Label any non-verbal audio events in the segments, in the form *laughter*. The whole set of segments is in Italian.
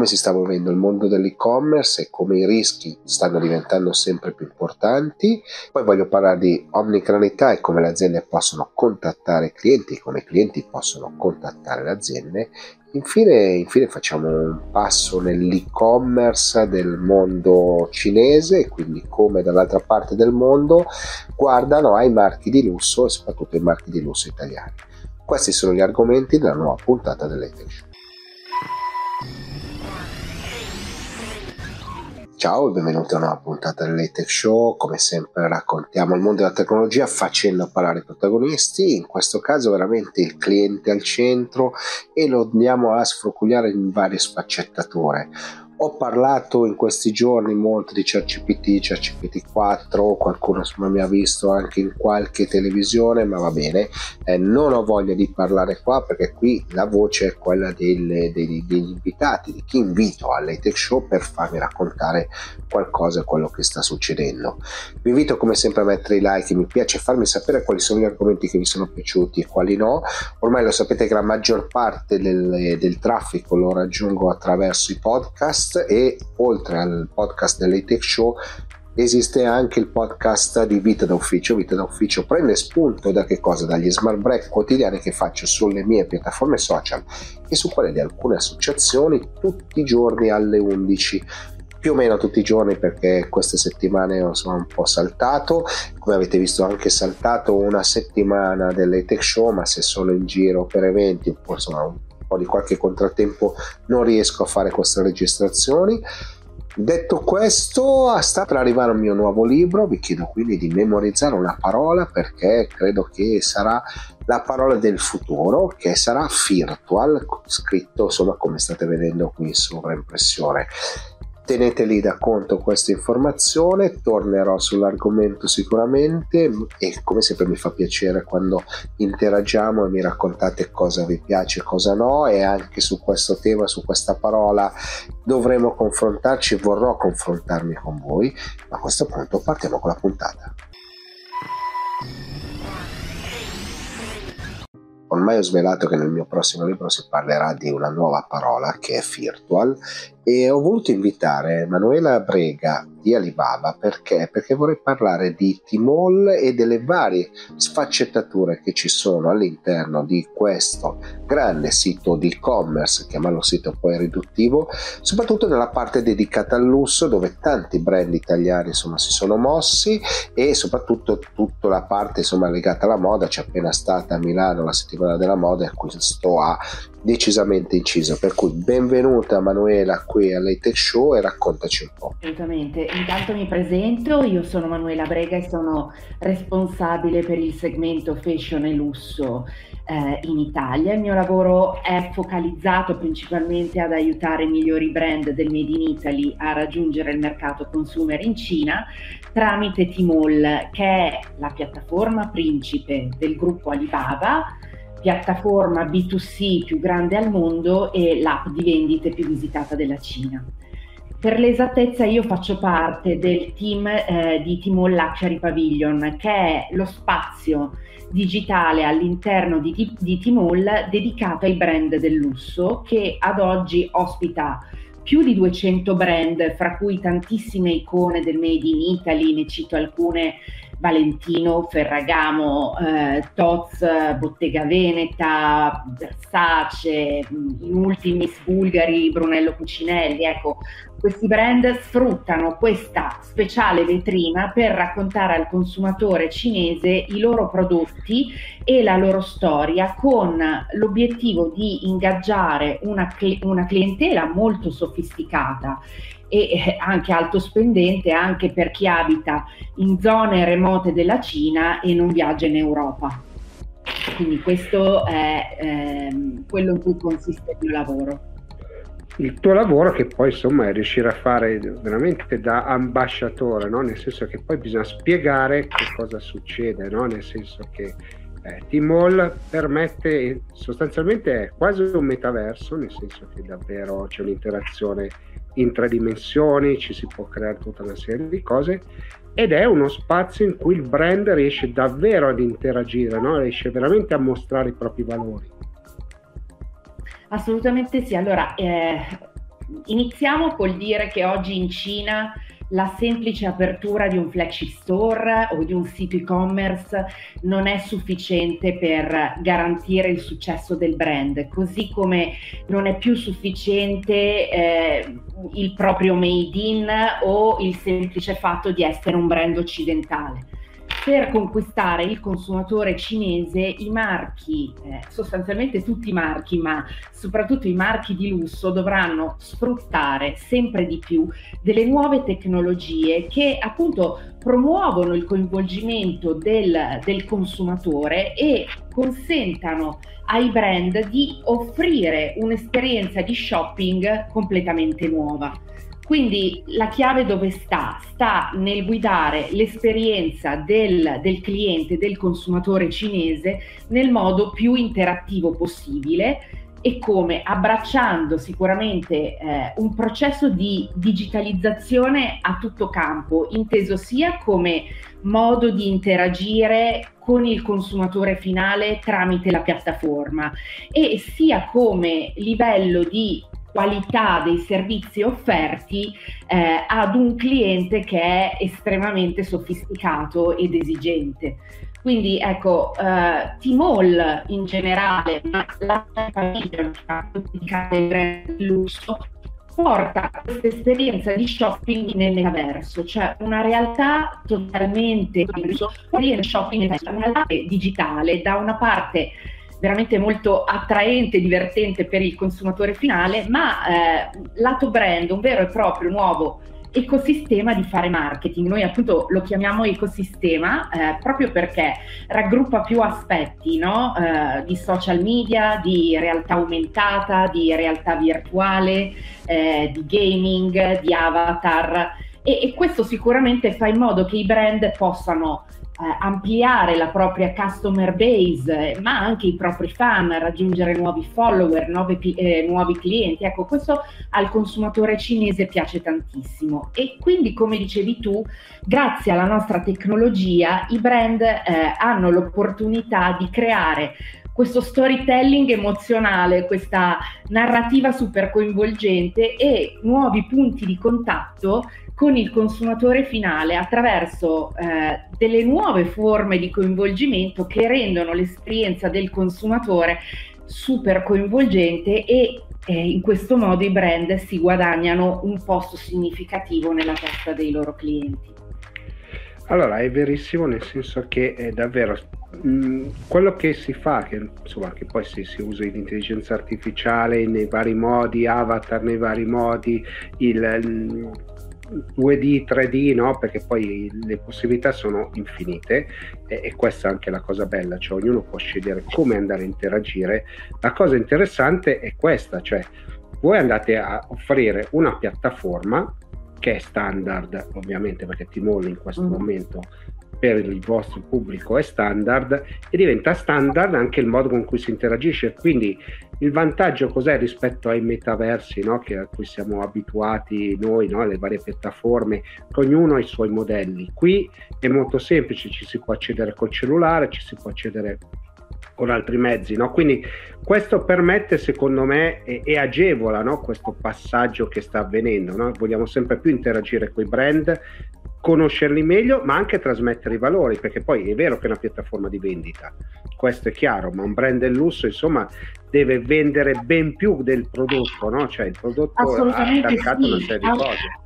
come si sta muovendo il mondo dell'e-commerce e come i rischi stanno diventando sempre più importanti. Poi voglio parlare di omnicranità e come le aziende possono contattare i clienti, come i clienti possono contattare le aziende. Infine, infine facciamo un passo nell'e-commerce del mondo cinese, quindi come dall'altra parte del mondo guardano ai marchi di lusso e soprattutto ai marchi di lusso italiani. Questi sono gli argomenti della nuova puntata dell'Etech Ciao e benvenuti a una puntata dell'Etech Show. Come sempre raccontiamo il mondo della tecnologia facendo parlare i protagonisti, in questo caso veramente il cliente al centro e lo andiamo a sfrucugliare in varie sfaccettature. Ho parlato in questi giorni molto di ChatGPT, ChatGPT 4, qualcuno insomma, mi ha visto anche in qualche televisione, ma va bene, eh, non ho voglia di parlare qua perché qui la voce è quella delle, degli, degli, invitati, di chi invito all'Etech Show per farmi raccontare qualcosa, quello che sta succedendo. Vi invito come sempre a mettere i like, mi piace farmi sapere quali sono gli argomenti che vi sono piaciuti e quali no. Ormai lo sapete che la maggior parte del, del traffico lo raggiungo attraverso i podcast podcast e oltre al podcast dell'Atech Show esiste anche il podcast di Vita d'Ufficio. Vita d'Ufficio prende spunto da che cosa? Dagli smart break quotidiani che faccio sulle mie piattaforme social e su quelle di alcune associazioni tutti i giorni alle 11 più o meno tutti i giorni perché queste settimane sono un po' saltato come avete visto anche saltato una settimana delle tech show ma se sono in giro per eventi insomma un po' di qualche contrattempo non riesco a fare queste registrazioni. Detto questo, sta per arrivare il mio nuovo libro, vi chiedo quindi di memorizzare una parola perché credo che sarà la parola del futuro, che sarà virtual, scritto insomma come state vedendo qui in sovraimpressione teneteli da conto questa informazione, tornerò sull'argomento sicuramente e come sempre mi fa piacere quando interagiamo e mi raccontate cosa vi piace e cosa no e anche su questo tema, su questa parola dovremo confrontarci, vorrò confrontarmi con voi, ma a questo punto partiamo con la puntata. Ormai ho svelato che nel mio prossimo libro si parlerà di una nuova parola che è virtual e ho voluto invitare Manuela Brega di Alibaba perché? Perché vorrei parlare di Timol e delle varie sfaccettature che ci sono all'interno di questo grande sito di e-commerce, chiamarlo sito poi riduttivo, soprattutto nella parte dedicata al lusso dove tanti brand italiani insomma si sono mossi e soprattutto tutta la parte insomma legata alla moda, c'è appena stata a Milano la settimana della moda e questo ha decisamente inciso. Per cui benvenuta Manuela qui all'Atech Show e raccontaci un po'. Assolutamente, intanto mi presento, io sono Manuela Brega e sono responsabile per il segmento fashion e lusso eh, in Italia. Il mio lavoro è focalizzato principalmente ad aiutare i migliori brand del Made in Italy a raggiungere il mercato consumer in Cina tramite Tmall, che è la piattaforma principe del gruppo Alibaba piattaforma B2C più grande al mondo e l'app di vendite più visitata della Cina. Per l'esattezza io faccio parte del team eh, di Tmall Luxury Pavilion, che è lo spazio digitale all'interno di, di Tmall dedicato ai brand del lusso che ad oggi ospita più di 200 brand, fra cui tantissime icone del Made in Italy, ne cito alcune Valentino, Ferragamo, eh, Toz, Bottega Veneta, Versace, in ultimi Bulgari, Brunello Cucinelli. Ecco, questi brand sfruttano questa speciale vetrina per raccontare al consumatore cinese i loro prodotti e la loro storia con l'obiettivo di ingaggiare una, una clientela molto sofisticata e anche alto spendente anche per chi abita in zone remote della Cina e non viaggia in Europa. Quindi questo è ehm, quello in cui consiste il mio lavoro. Il tuo lavoro che poi insomma è riuscire a fare veramente da ambasciatore, no? nel senso che poi bisogna spiegare che cosa succede, no? nel senso che eh, Tmall permette sostanzialmente è quasi un metaverso, nel senso che davvero c'è un'interazione in tre dimensioni, ci si può creare tutta una serie di cose ed è uno spazio in cui il brand riesce davvero ad interagire, no? riesce veramente a mostrare i propri valori. Assolutamente sì, allora eh, iniziamo col dire che oggi in Cina la semplice apertura di un flagship store o di un sito e-commerce non è sufficiente per garantire il successo del brand, così come non è più sufficiente eh, il proprio made in o il semplice fatto di essere un brand occidentale per conquistare il consumatore cinese i marchi, eh, sostanzialmente tutti i marchi, ma soprattutto i marchi di lusso, dovranno sfruttare sempre di più delle nuove tecnologie che appunto promuovono il coinvolgimento del, del consumatore e consentano ai brand di offrire un'esperienza di shopping completamente nuova. Quindi la chiave dove sta? Sta nel guidare l'esperienza del, del, cliente, del consumatore cinese nel modo più interattivo possibile e come abbracciando sicuramente eh, un processo di digitalizzazione a tutto campo, inteso sia come modo di interagire con il consumatore finale tramite la piattaforma e sia come livello di qualità dei servizi offerti eh, ad un cliente che è estremamente sofisticato ed esigente. Quindi ecco, eh, Tmall in generale, ma la famiglia del brand lusso, porta questa esperienza di shopping nel metaverso, cioè una realtà totalmente shopping una realtà digitale, da una parte veramente molto attraente, divertente per il consumatore finale, ma eh, lato brand, un vero e proprio nuovo ecosistema di fare marketing. Noi appunto lo chiamiamo ecosistema eh, proprio perché raggruppa più aspetti no? eh, di social media, di realtà aumentata, di realtà virtuale, eh, di gaming, di avatar e, e questo sicuramente fa in modo che i brand possano ampliare la propria customer base, ma anche i propri fan, raggiungere nuovi follower, nuovi, eh, nuovi clienti. Ecco, questo al consumatore cinese piace tantissimo. E quindi, come dicevi tu, grazie alla nostra tecnologia, i brand eh, hanno l'opportunità di creare questo storytelling emozionale, questa narrativa super coinvolgente e nuovi punti di contatto con il consumatore finale attraverso eh, delle nuove forme di coinvolgimento che rendono l'esperienza del consumatore super coinvolgente e eh, in questo modo i brand si guadagnano un posto significativo nella testa dei loro clienti. Allora, è verissimo nel senso che è davvero mm, quello che si fa, che, insomma, che poi si, si, usa l'intelligenza artificiale nei vari modi, avatar nei vari modi, il, 2D, 3D, no? perché poi le possibilità sono infinite e, e, questa è anche la cosa bella, cioè ognuno può scegliere come andare a interagire. La cosa interessante è questa, cioè voi andate a offrire una piattaforma che è standard ovviamente perché Timor in questo mm. momento per il vostro pubblico è standard e diventa standard anche il modo con cui si interagisce. Quindi il vantaggio cos'è rispetto ai metaversi no? a cui siamo abituati noi, no? le varie piattaforme, che ognuno ha i suoi modelli. Qui è molto semplice, ci si può accedere col cellulare, ci si può accedere con altri mezzi. No? Quindi questo permette, secondo me, e, e agevola no? questo passaggio che sta avvenendo. No? Vogliamo sempre più interagire con i brand, conoscerli meglio, ma anche trasmettere i valori, perché poi è vero che è una piattaforma di vendita, questo è chiaro, ma un brand del lusso, insomma, deve vendere ben più del prodotto, no? Cioè il prodotto ha attaccato sì. una serie di cose.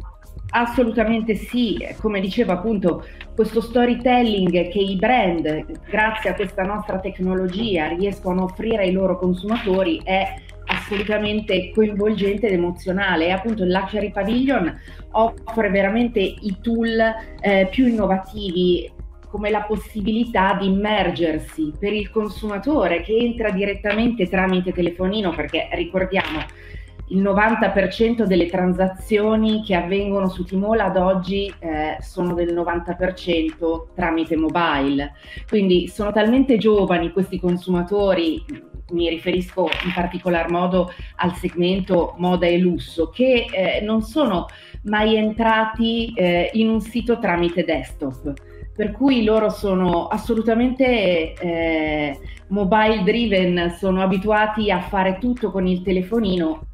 Assolutamente sì, come dicevo appunto, questo storytelling che i brand, grazie a questa nostra tecnologia, riescono a offrire ai loro consumatori è assolutamente coinvolgente ed emozionale e appunto il Luxury Pavilion offre veramente i tool eh, più innovativi come la possibilità di immergersi per il consumatore che entra direttamente tramite telefonino perché ricordiamo il 90% delle transazioni che avvengono su Timol ad oggi eh, sono del 90% tramite mobile. Quindi sono talmente giovani questi consumatori, mi riferisco in particolar modo al segmento moda e lusso, che eh, non sono mai entrati eh, in un sito tramite desktop. Per cui loro sono assolutamente eh, mobile driven, sono abituati a fare tutto con il telefonino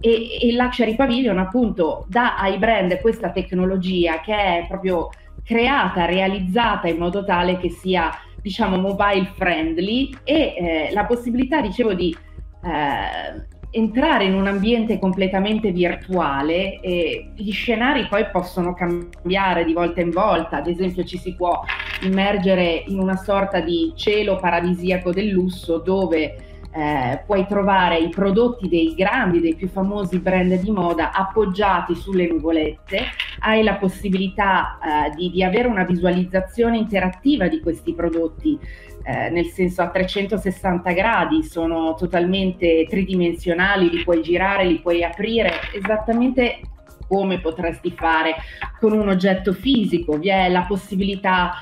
e, e Luxury Pavilion appunto dà ai brand questa tecnologia che è proprio creata, realizzata in modo tale che sia diciamo mobile friendly e eh, la possibilità dicevo di eh, entrare in un ambiente completamente virtuale e gli scenari poi possono cambiare di volta in volta, ad esempio ci si può immergere in una sorta di cielo paradisiaco del lusso dove eh, puoi trovare i prodotti dei grandi, dei più famosi brand di moda appoggiati sulle nuvolette, hai la possibilità eh, di, di avere una visualizzazione interattiva di questi prodotti eh, nel senso a 360 gradi, sono totalmente tridimensionali, li puoi girare, li puoi aprire esattamente come potresti fare con un oggetto fisico. Vi è la possibilità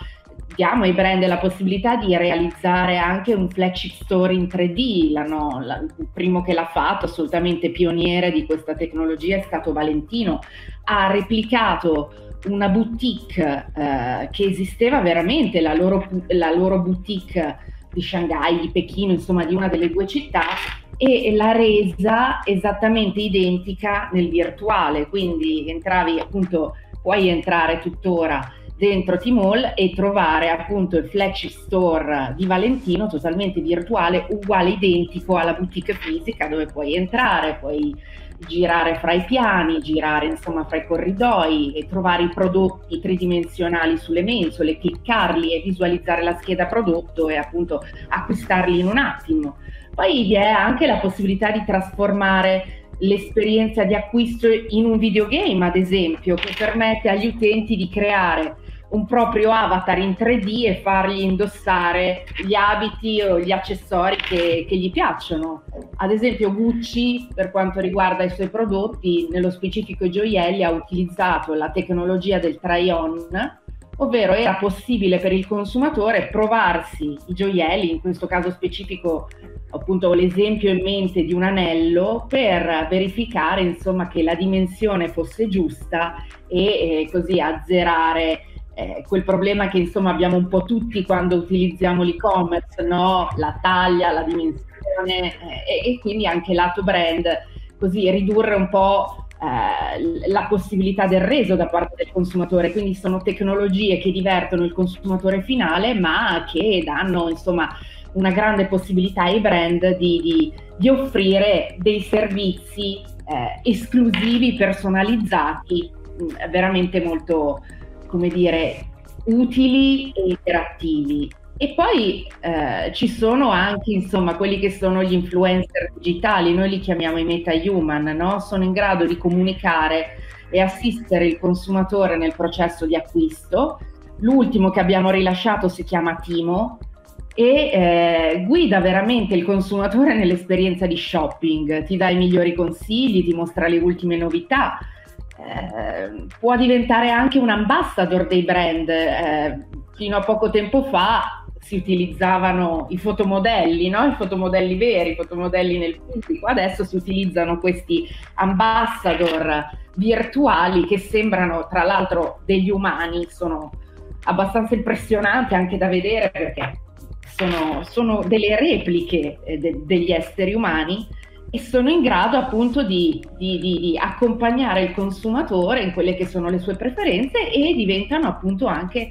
diamo ai brand la possibilità di realizzare anche un flagship store in 3D. La, no, la, il primo che l'ha fatto, assolutamente pioniere di questa tecnologia, è stato Valentino. Ha replicato una boutique eh, che esisteva veramente, la loro, la loro boutique di Shanghai, di Pechino, insomma di una delle due città, e l'ha resa esattamente identica nel virtuale, quindi entravi appunto, puoi entrare tuttora dentro T-Mall e trovare appunto il flagship store di Valentino totalmente virtuale, uguale identico alla boutique fisica dove puoi entrare, puoi girare fra i piani, girare insomma fra i corridoi e trovare i prodotti tridimensionali sulle mensole, cliccarli e visualizzare la scheda prodotto e appunto acquistarli in un attimo. Poi vi è anche la possibilità di trasformare l'esperienza di acquisto in un videogame, ad esempio, che permette agli utenti di creare un proprio avatar in 3D e fargli indossare gli abiti o gli accessori che, che, gli piacciono. Ad esempio Gucci, per quanto riguarda i suoi prodotti, nello specifico i gioielli, ha utilizzato la tecnologia del try-on, ovvero era possibile per il consumatore provarsi i gioielli, in questo caso specifico appunto ho l'esempio in mente di un anello per verificare insomma che la dimensione fosse giusta e eh, così azzerare eh, quel problema che insomma abbiamo un po' tutti quando utilizziamo l'e-commerce, no? la taglia, la dimensione eh, e, quindi anche lato brand, così ridurre un po' eh, la possibilità del reso da parte del consumatore. Quindi sono tecnologie che divertono il consumatore finale ma che danno insomma una grande possibilità ai brand di, di, di offrire dei servizi eh, esclusivi, personalizzati, mh, veramente molto come dire, utili e interattivi. E poi eh, ci sono anche, insomma, quelli che sono gli influencer digitali, noi li chiamiamo i meta-human, no? Sono in grado di comunicare e assistere il consumatore nel processo di acquisto. L'ultimo che abbiamo rilasciato si chiama Timo e eh, guida veramente il consumatore nell'esperienza di shopping, ti dà i migliori consigli, ti mostra le ultime novità, eh, può diventare anche un ambassador dei brand. Eh, fino a poco tempo fa si utilizzavano i fotomodelli, no? i fotomodelli veri, i fotomodelli nel pubblico, adesso si utilizzano questi ambassador virtuali che sembrano tra l'altro degli umani, sono abbastanza impressionanti anche da vedere perché sono, sono delle repliche eh, de- degli esseri umani e sono in grado appunto di, di, di, di, accompagnare il consumatore in quelle che sono le sue preferenze e diventano appunto anche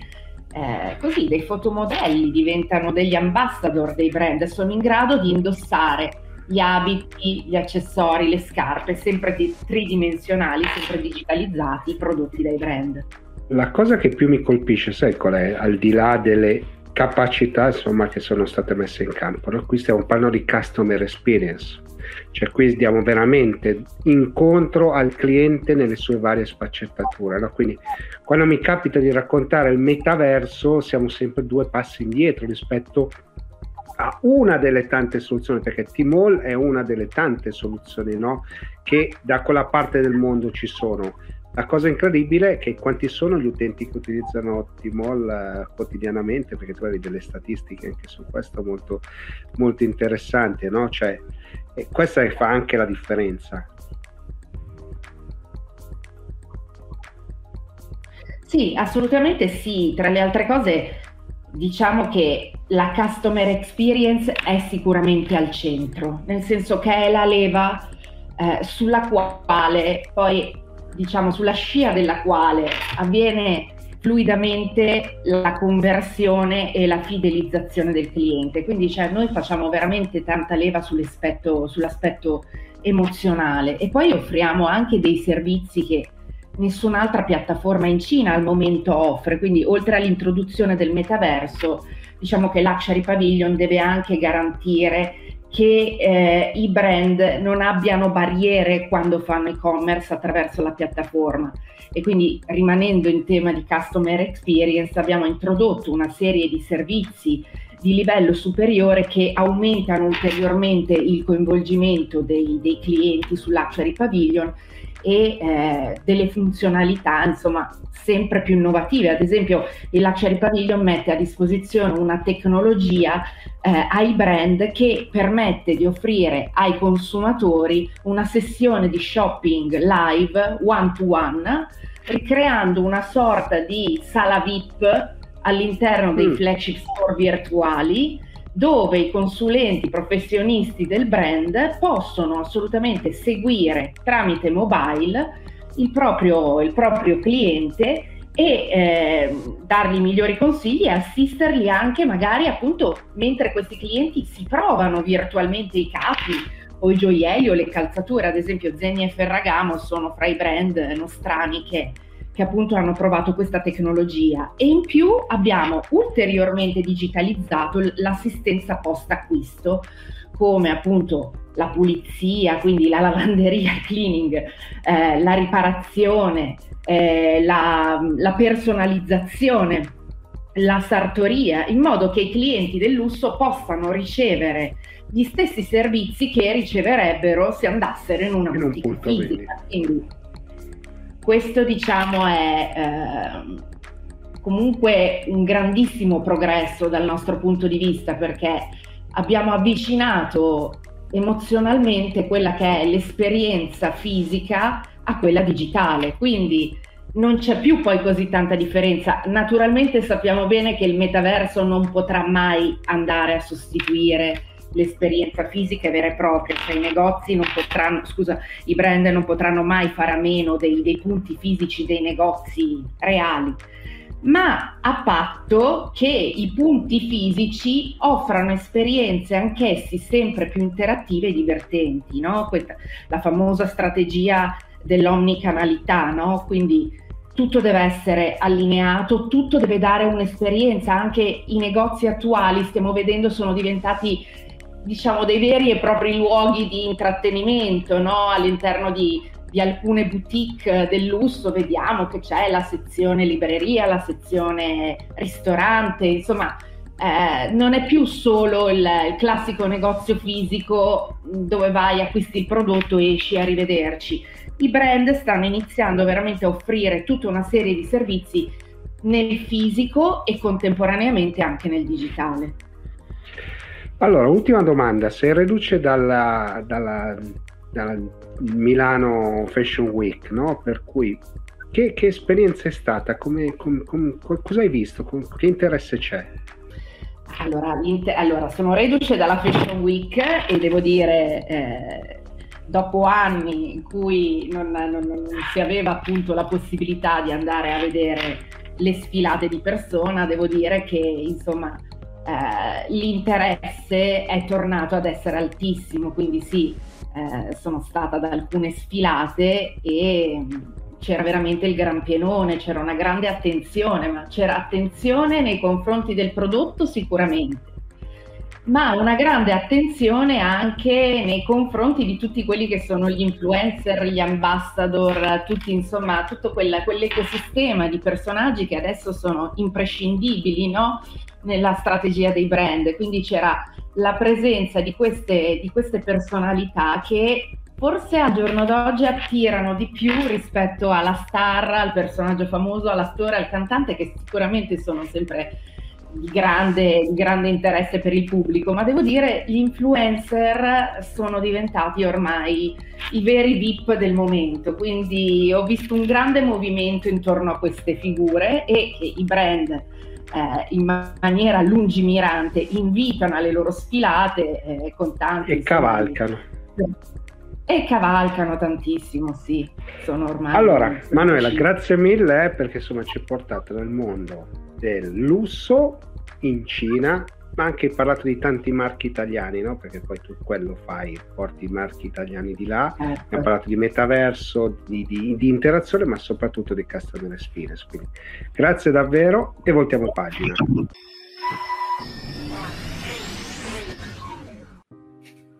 eh, così dei fotomodelli, diventano degli ambassador dei brand, sono in grado di indossare gli abiti, gli accessori, le scarpe, sempre tridimensionali, sempre digitalizzati, prodotti dai brand. La cosa che più mi colpisce, sai qual è? Al di là delle capacità insomma, che sono state messe in campo, no? qui stiamo parlando di customer experience cioè qui diamo veramente incontro al cliente nelle sue varie sfaccettature. No? Quindi quando mi capita di raccontare il metaverso siamo sempre due passi indietro rispetto a una delle tante soluzioni, perché T-Mall è una delle tante soluzioni no? che da quella parte del mondo ci sono. La cosa incredibile è che quanti sono gli utenti che utilizzano T-Mall eh, quotidianamente, perché tu hai delle statistiche anche su questo molto, molto interessanti, no? Cioè, e questa fa anche la differenza. Sì, assolutamente sì. Tra le altre cose, diciamo che la customer experience è sicuramente al centro, nel senso che è la leva eh, sulla quale poi, diciamo, sulla scia della quale avviene fluidamente la conversione e la fidelizzazione del cliente. Quindi cioè, noi facciamo veramente tanta leva sull'aspetto, sull'aspetto emozionale e poi offriamo anche dei servizi che nessun'altra piattaforma in Cina al momento offre, quindi oltre all'introduzione del metaverso, diciamo che Luxury Pavilion deve anche garantire che eh, i brand non abbiano barriere quando fanno e-commerce attraverso la piattaforma. E quindi rimanendo in tema di customer experience abbiamo introdotto una serie di servizi di livello superiore che aumentano ulteriormente il coinvolgimento dei, dei clienti sull'Luxury Pavilion e eh, delle funzionalità insomma sempre più innovative. Ad esempio il Luxury Pavilion mette a disposizione una tecnologia eh, ai brand che permette di offrire ai consumatori una sessione di shopping live one to one, ricreando una sorta di sala VIP all'interno dei mm. flagship store virtuali dove i consulenti professionisti del brand possono assolutamente seguire tramite mobile il proprio, il proprio cliente e eh, dargli migliori consigli e assisterli anche magari appunto mentre questi clienti si provano virtualmente i capi o i gioielli o le calzature, ad esempio Zegna e Ferragamo sono fra i brand nostrani che che appunto hanno provato questa tecnologia e in più abbiamo ulteriormente digitalizzato l'assistenza post acquisto come appunto la pulizia, quindi la lavanderia, il cleaning, eh, la riparazione, eh, la, la personalizzazione, la sartoria, in modo che i clienti del lusso possano ricevere gli stessi servizi che riceverebbero se andassero in una in boutique fisica. Quindi, questo diciamo è eh, comunque un grandissimo progresso dal nostro punto di vista perché abbiamo avvicinato emozionalmente quella che è l'esperienza fisica a quella digitale. Quindi non c'è più poi così tanta differenza. Naturalmente sappiamo bene che il metaverso non potrà mai andare a sostituire l'esperienza fisica vera e propria, cioè i negozi non potranno, scusa, i brand non potranno mai fare a meno dei, dei punti fisici dei negozi reali, ma a patto che i punti fisici offrano esperienze anch'essi sempre più interattive e divertenti, no? Questa, la famosa strategia dell'omnicanalità, no? Quindi tutto deve essere allineato, tutto deve dare un'esperienza, anche i negozi attuali stiamo vedendo sono diventati diciamo dei veri e propri luoghi di intrattenimento no? all'interno di, di, alcune boutique del lusso vediamo che c'è la sezione libreria, la sezione ristorante, insomma eh, non è più solo il, il, classico negozio fisico dove vai, acquisti il prodotto esci a rivederci. I brand stanno iniziando veramente a offrire tutta una serie di servizi nel fisico e contemporaneamente anche nel digitale. Allora, ultima domanda, se riduce dalla, dalla, dalla Milano Fashion Week, no? per cui che, che, esperienza è stata? Come, come, come, cosa hai visto? che interesse c'è? Allora, allora, sono reduce dalla Fashion Week e devo dire, eh, dopo anni in cui non, non, non, si aveva appunto la possibilità di andare a vedere le sfilate di persona, devo dire che insomma eh, l'interesse è tornato ad essere altissimo, quindi sì, eh, sono stata ad alcune sfilate e c'era veramente il gran pienone, c'era una grande attenzione, ma c'era attenzione nei confronti del prodotto sicuramente, ma una grande attenzione anche nei confronti di tutti quelli che sono gli influencer, gli ambassador, tutti, insomma, tutto quella, quell'ecosistema di personaggi che adesso sono imprescindibili, no? nella strategia dei brand, quindi c'era la presenza di queste, di queste personalità che forse al giorno d'oggi attirano di più rispetto alla star, al personaggio famoso, all'attore, al cantante, che sicuramente sono sempre di grande, di grande, interesse per il pubblico, ma devo dire gli influencer sono diventati ormai i veri VIP del momento, quindi ho visto un grande movimento intorno a queste figure e che i brand eh, in maniera lungimirante invitano alle loro sfilate eh, con tanti... E cavalcano. E cavalcano tantissimo, sì, sono ormai... Allora, Manuela, grazie mille eh, perché insomma ci hai portato nel mondo del lusso in Cina, ma anche parlato di tanti marchi italiani, no? Perché poi tu quello fai, porti i marchi italiani di là, ecco. abbiamo parlato di metaverso, di, di, di, interazione, ma soprattutto di customer experience. Quindi grazie davvero e voltiamo pagina.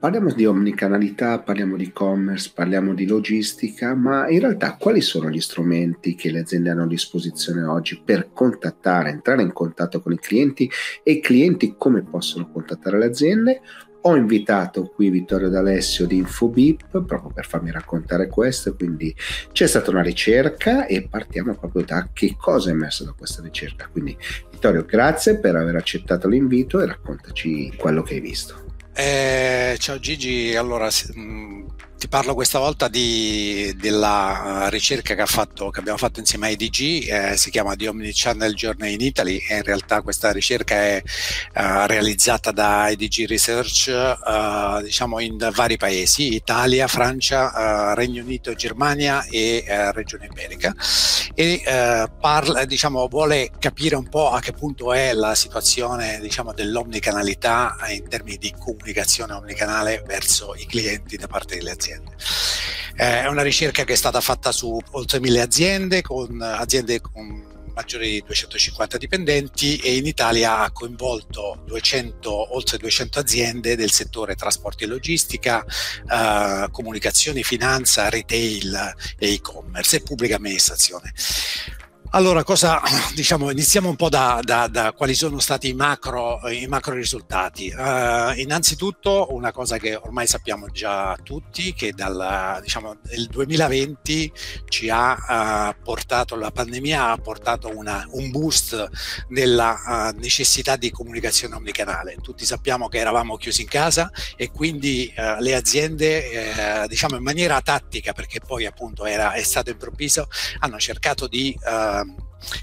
Parliamo di omnicanalità, parliamo di e-commerce, parliamo di logistica, ma in realtà quali sono gli strumenti che le aziende hanno a disposizione oggi per contattare, entrare in contatto con i clienti e i clienti come possono contattare le aziende? Ho invitato qui Vittorio D'Alessio di Infobip proprio per farmi raccontare questo, quindi c'è stata una ricerca e partiamo proprio da che cosa è emerso da questa ricerca. Quindi Vittorio, grazie per aver accettato l'invito e raccontaci quello che hai visto. Eh, ciao Gigi, allora mh, ti parlo questa volta di, della ricerca che, fatto, che, abbiamo fatto insieme a IDG, eh, si chiama The Omnichannel Journey in Italy e in realtà questa ricerca è uh, realizzata da IDG Research uh, diciamo in vari paesi, Italia, Francia, uh, Regno Unito, Germania e Regione Iberica. E parla, diciamo, vuole capire un po' a che punto è la situazione diciamo, dell'omnicanalità in termini di comunicazione omnicanale verso i clienti da parte delle aziende aziende. Eh, è una ricerca che è stata fatta su oltre mille aziende, con aziende con maggiori di 250 dipendenti e in Italia ha coinvolto 200, oltre 200 aziende del settore trasporti e logistica, eh, comunicazioni, finanza, retail e e-commerce e pubblica amministrazione. Allora, cosa, *clears throat* diciamo, iniziamo un po' da, da, da quali sono stati i macro, i macro risultati. Uh, innanzitutto, una cosa che ormai sappiamo già tutti, che dal diciamo, 2020 ci ha uh, portato, la pandemia ha portato una, un boost nella uh, necessità di comunicazione omnicanale. Tutti sappiamo che eravamo chiusi in casa e quindi le aziende, diciamo in maniera tattica, perché poi appunto era, è stato improvviso, hanno cercato di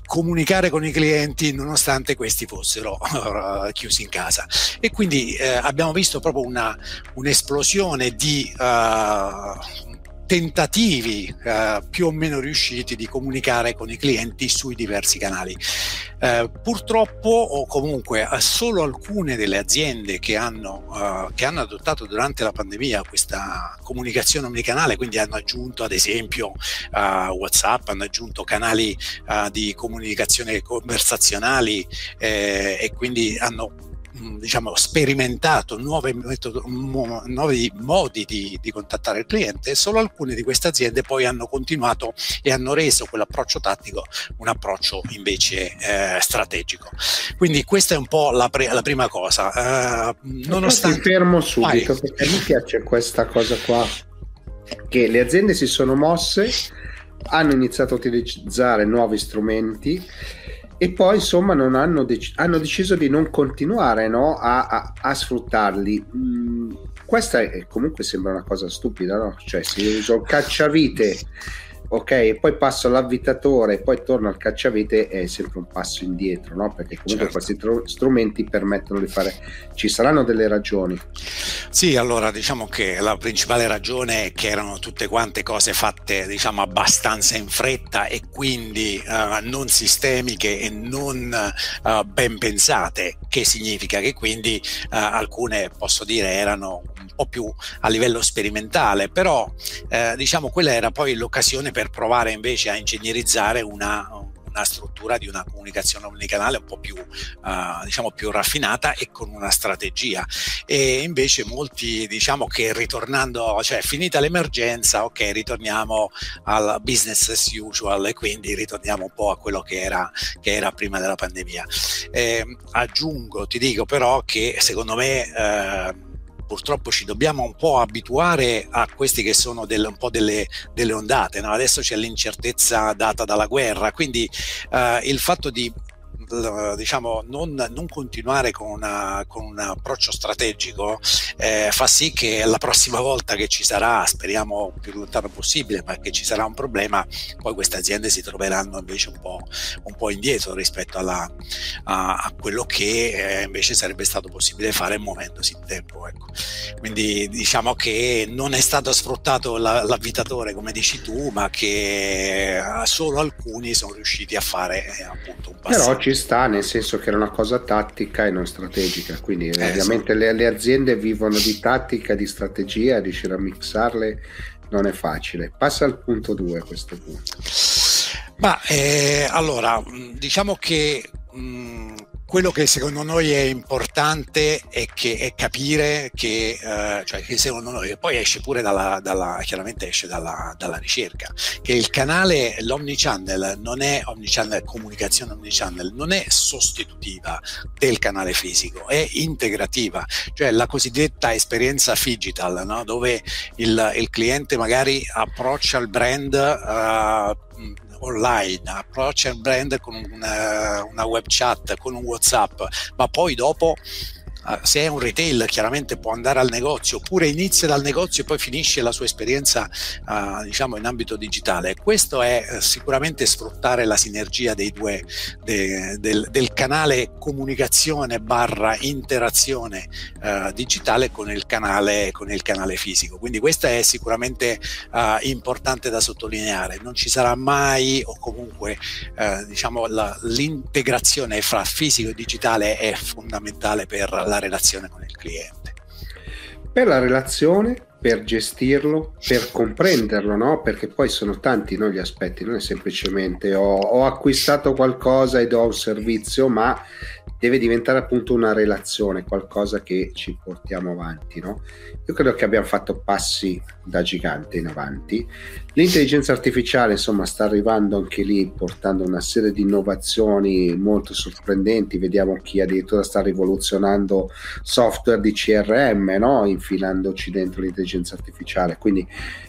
comunicare con i clienti nonostante questi fossero uh, *laughs* chiusi in casa. E quindi eh, abbiamo visto proprio una, un'esplosione di uh, tentativi eh, più o meno riusciti di comunicare con i clienti sui diversi canali. Eh, purtroppo o comunque eh, solo alcune delle aziende che hanno, eh, che hanno, adottato durante la pandemia questa comunicazione omnicanale, quindi hanno aggiunto ad esempio eh, WhatsApp, hanno aggiunto canali eh, di comunicazione conversazionali e quindi hanno diciamo, sperimentato nuove metodo, nuovi modi di, di, contattare il cliente e solo alcune di queste aziende poi hanno continuato e hanno reso quell'approccio tattico un approccio invece eh, strategico. Quindi questa è un po' la, pre- la prima cosa. Uh, nonostante... Ti fermo subito Vai. perché mi piace questa cosa qua, che le aziende si sono mosse, hanno iniziato a utilizzare nuovi strumenti e poi insomma hanno, dec- hanno, deciso di non continuare no? a, a, a, sfruttarli. Mm, questa è, comunque sembra una cosa stupida, no? Cioè, se io uso il cacciavite ok, e poi passo all'avvitatore e poi torno al cacciavite è sempre un passo indietro, no? Perché comunque certo. questi tr- strumenti permettono di fare. Ci saranno delle ragioni. Sì, allora diciamo che la principale ragione è che erano tutte quante cose fatte, diciamo, abbastanza in fretta e quindi uh, non sistemiche e non uh, ben pensate, che significa che quindi uh, alcune, posso dire, erano un po' più a livello sperimentale, però diciamo quella era poi l'occasione per provare invece a ingegnerizzare una, una struttura di una comunicazione omnicanale un po' più, uh, diciamo più raffinata e con una strategia. E invece molti diciamo che ritornando, cioè finita l'emergenza, ok, ritorniamo al business as usual e quindi ritorniamo un po' a quello che era, che era prima della pandemia. Eh, aggiungo, ti dico però che secondo me eh, purtroppo ci dobbiamo un po' abituare a questi che sono del, un po' delle, delle ondate. No? Adesso c'è l'incertezza data dalla guerra, quindi uh, il fatto di diciamo, non, non, continuare con, una, con, un approccio strategico eh, fa sì che la prossima volta che ci sarà, speriamo più lontano possibile, ma che ci sarà un problema, poi queste aziende si troveranno invece un po', un po indietro rispetto alla, a, a, quello che eh, invece sarebbe stato possibile fare muovendosi in tempo. Ecco. Quindi diciamo che non è stato sfruttato la, l'avvitatore come dici tu, ma che solo alcuni sono riusciti a fare eh, appunto un passaggio. Però ci sta, nel senso che era una cosa tattica e non strategica, quindi eh, ovviamente sì. le, le, aziende vivono di tattica, di strategia, riuscire a mixarle non è facile. Passa al punto 2 a questo punto. Ma eh, allora, diciamo che mh, quello che secondo noi è importante è, che, è capire che, eh, cioè che secondo noi, poi esce pure dalla, dalla chiaramente esce dalla, dalla, ricerca, che il canale, l'omnichannel non è omnichannel, comunicazione omnichannel, non è sostitutiva del canale fisico, è integrativa, cioè la cosiddetta esperienza digital, no? dove il, il, cliente magari approccia il brand uh, online, approccia il brand con una, una web chat, con un WhatsApp, ma poi dopo se è un retail chiaramente può andare al negozio oppure inizia dal negozio e poi finisce la sua esperienza uh, diciamo in ambito digitale. Questo è uh, sicuramente sfruttare la sinergia dei due de, del, del, canale comunicazione barra interazione uh, digitale con il canale con il canale fisico. Quindi questo è sicuramente importante da sottolineare. Non ci sarà mai o comunque diciamo la, l'integrazione fra fisico e digitale è fondamentale per la la relazione con il cliente. Per la relazione, per gestirlo, per comprenderlo, no? Perché poi sono tanti no, gli aspetti, non è semplicemente ho, ho acquistato qualcosa e do un servizio, ma deve diventare appunto una relazione, qualcosa che ci portiamo avanti. No? Io credo che abbiamo fatto passi da gigante in avanti. L'intelligenza artificiale, insomma, sta arrivando anche lì, portando una serie di innovazioni molto sorprendenti. Vediamo chi addirittura sta rivoluzionando software di CRM, no? infilandoci dentro l'intelligenza artificiale. Quindi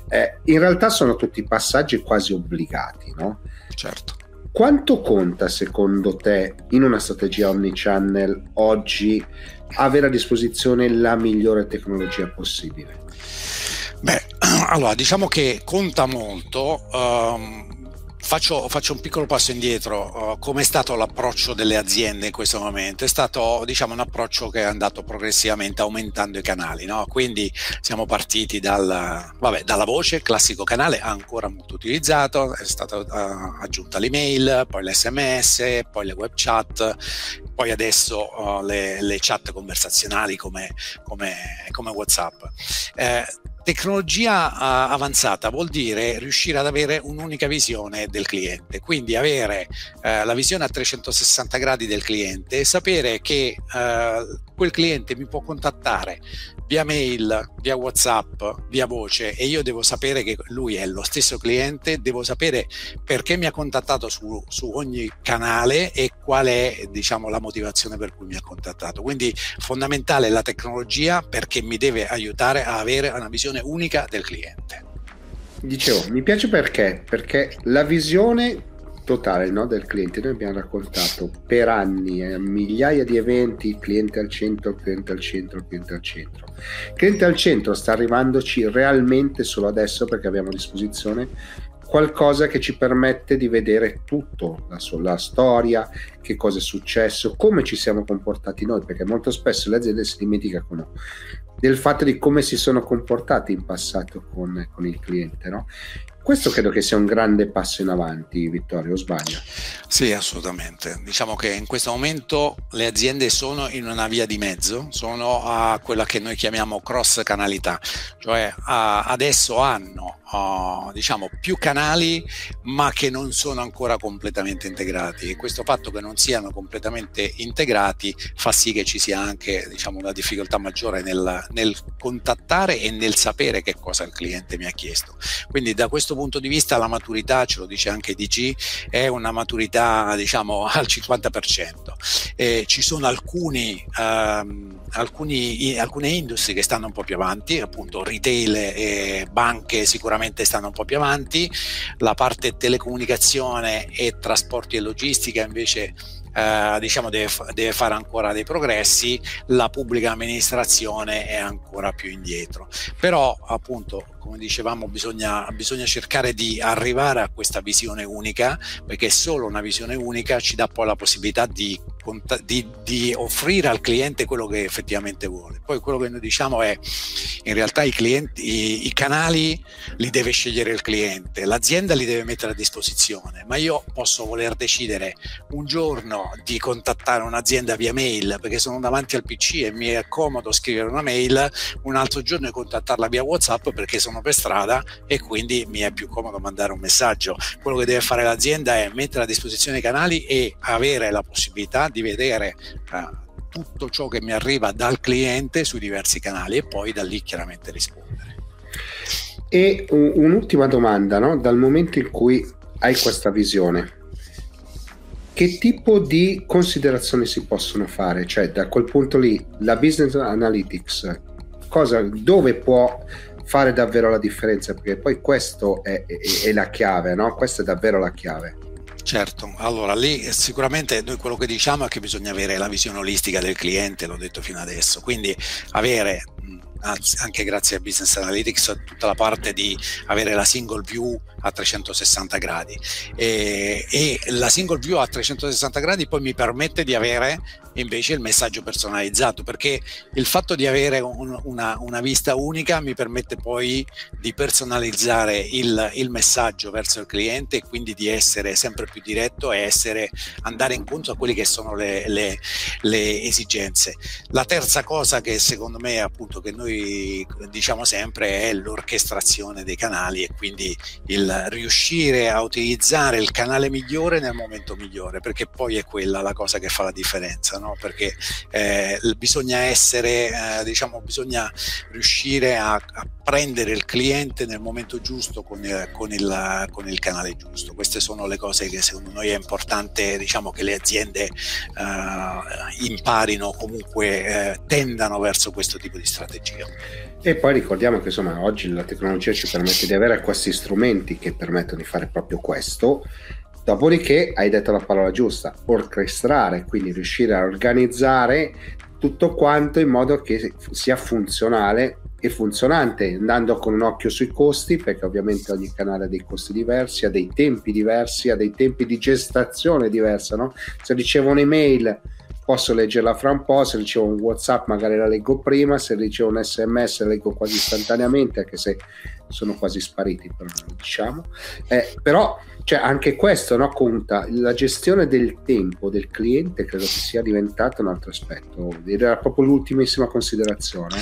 eh, in realtà sono tutti passaggi quasi obbligati. No? Certo quanto conta secondo te in una strategia omnichannel oggi avere a disposizione la migliore tecnologia possibile? Beh, *clears throat* allora diciamo che conta molto. Um, Faccio, faccio, un piccolo passo indietro. Uh, come è stato l'approccio delle aziende in questo momento? È stato diciamo, un approccio che è andato progressivamente aumentando i canali. No? Quindi siamo partiti dal, vabbè, dalla voce, classico canale ancora molto utilizzato, è stata uh, aggiunta l'email, poi l'SMS, poi le web chat, poi adesso uh, le, le, chat conversazionali come, come, come WhatsApp. Eh, Tecnologia uh, avanzata vuol dire riuscire ad avere un'unica visione del cliente, quindi avere uh, la visione a 360 gradi del cliente e sapere che uh, quel cliente mi può contattare via mail, via WhatsApp, via voce e io devo sapere che lui è lo stesso cliente, devo sapere perché mi ha contattato su, su ogni canale e qual è diciamo, la motivazione per cui mi ha contattato. Quindi fondamentale la tecnologia perché mi deve aiutare a avere una visione unica del cliente. Dicevo, mi piace perché? Perché la visione totale no, del cliente. Noi abbiamo raccontato per anni eh, migliaia di eventi, cliente al centro, cliente al centro, cliente al centro. cliente al centro sta arrivandoci realmente solo adesso perché abbiamo a disposizione qualcosa che ci permette di vedere tutto, la, la storia, che cosa è successo, come ci siamo comportati noi, perché molto spesso le aziende si dimenticano del fatto di come si sono comportati in passato con, con il cliente. No? Questo credo che sia un grande passo in avanti, Vittorio, o sbaglio? Sì, assolutamente. Diciamo che in questo momento le aziende sono in una via di mezzo, sono a quella che noi chiamiamo cross canalità, cioè adesso hanno uh, diciamo più canali ma che non sono ancora completamente integrati e questo fatto che non siano completamente integrati fa sì che ci sia anche diciamo, una difficoltà maggiore nel, nel contattare e nel sapere che cosa il cliente mi ha chiesto. Quindi da questo punto di vista la maturità, ce lo dice anche DG, è una maturità diciamo *laughs* al 50%. E ci sono alcuni, ehm, alcuni, alcune industrie che stanno un po' più avanti, appunto retail e banche sicuramente stanno un po' più avanti, la parte telecomunicazione e trasporti e logistica invece eh, diciamo deve, deve, fare ancora dei progressi, la pubblica amministrazione è ancora più indietro. Però appunto come dicevamo, bisogna, bisogna, cercare di arrivare a questa visione unica, perché solo una visione unica ci dà poi la possibilità di, di, di, offrire al cliente quello che effettivamente vuole. Poi quello che noi diciamo è, in realtà i, clienti, i, i canali li deve scegliere il cliente, l'azienda li deve mettere a disposizione, ma io posso voler decidere un giorno di contattare un'azienda via mail perché sono davanti al PC e mi è comodo scrivere una mail, un altro giorno di contattarla via WhatsApp perché sono per strada e quindi mi è più comodo mandare un messaggio. Quello che deve fare l'azienda è mettere a disposizione i canali e avere la possibilità di vedere uh, tutto ciò che mi arriva dal cliente sui diversi canali e poi da lì chiaramente rispondere. E un'ultima domanda, no? dal momento in cui hai questa visione, che tipo di considerazioni si possono fare? Cioè, da quel punto lì, la business analytics, cosa, dove può fare davvero la differenza? Perché poi questo è, è, è la chiave, no? Questa è davvero la chiave. Certo, allora lì sicuramente noi quello che diciamo è che bisogna avere la visione olistica del cliente, l'ho detto fino adesso, quindi avere anche grazie a Business Analytics, tutta la parte di avere la single view a 360 gradi. E, e, la single view a 360 gradi poi mi permette di avere invece il messaggio personalizzato, perché il fatto di avere un, una, una, vista unica mi permette poi di personalizzare il, il, messaggio verso il cliente e quindi di essere sempre più diretto e essere, andare incontro a quelle che sono le, le, le esigenze. La terza cosa che secondo me appunto che noi diciamo sempre è l'orchestrazione dei canali e quindi il riuscire a utilizzare il canale migliore nel momento migliore, perché poi è quella la cosa che fa la differenza. No? perché eh, bisogna essere, eh, diciamo, bisogna riuscire a, a, prendere il cliente nel momento giusto con il, con, il, con il, canale giusto. Queste sono le cose che secondo noi è importante diciamo, che le aziende eh, imparino, comunque eh, tendano verso questo tipo di strategia. E poi ricordiamo che insomma oggi la tecnologia ci permette di avere questi strumenti che permettono di fare proprio questo Dopodiché hai detto la parola giusta, orchestrare, quindi riuscire a organizzare tutto quanto in modo che sia funzionale e funzionante, andando con un occhio sui costi, perché ovviamente ogni canale ha dei costi diversi, ha dei tempi diversi, ha dei tempi di gestazione diversa, no? Se ricevo un'email posso leggerla fra un po', se ricevo un WhatsApp magari la leggo prima, se ricevo un SMS la leggo quasi istantaneamente, anche se sono quasi spariti, però, diciamo. Eh, però cioè, anche questo no, conta, la gestione del tempo del cliente credo che sia diventato un altro aspetto, era proprio l'ultimissima considerazione.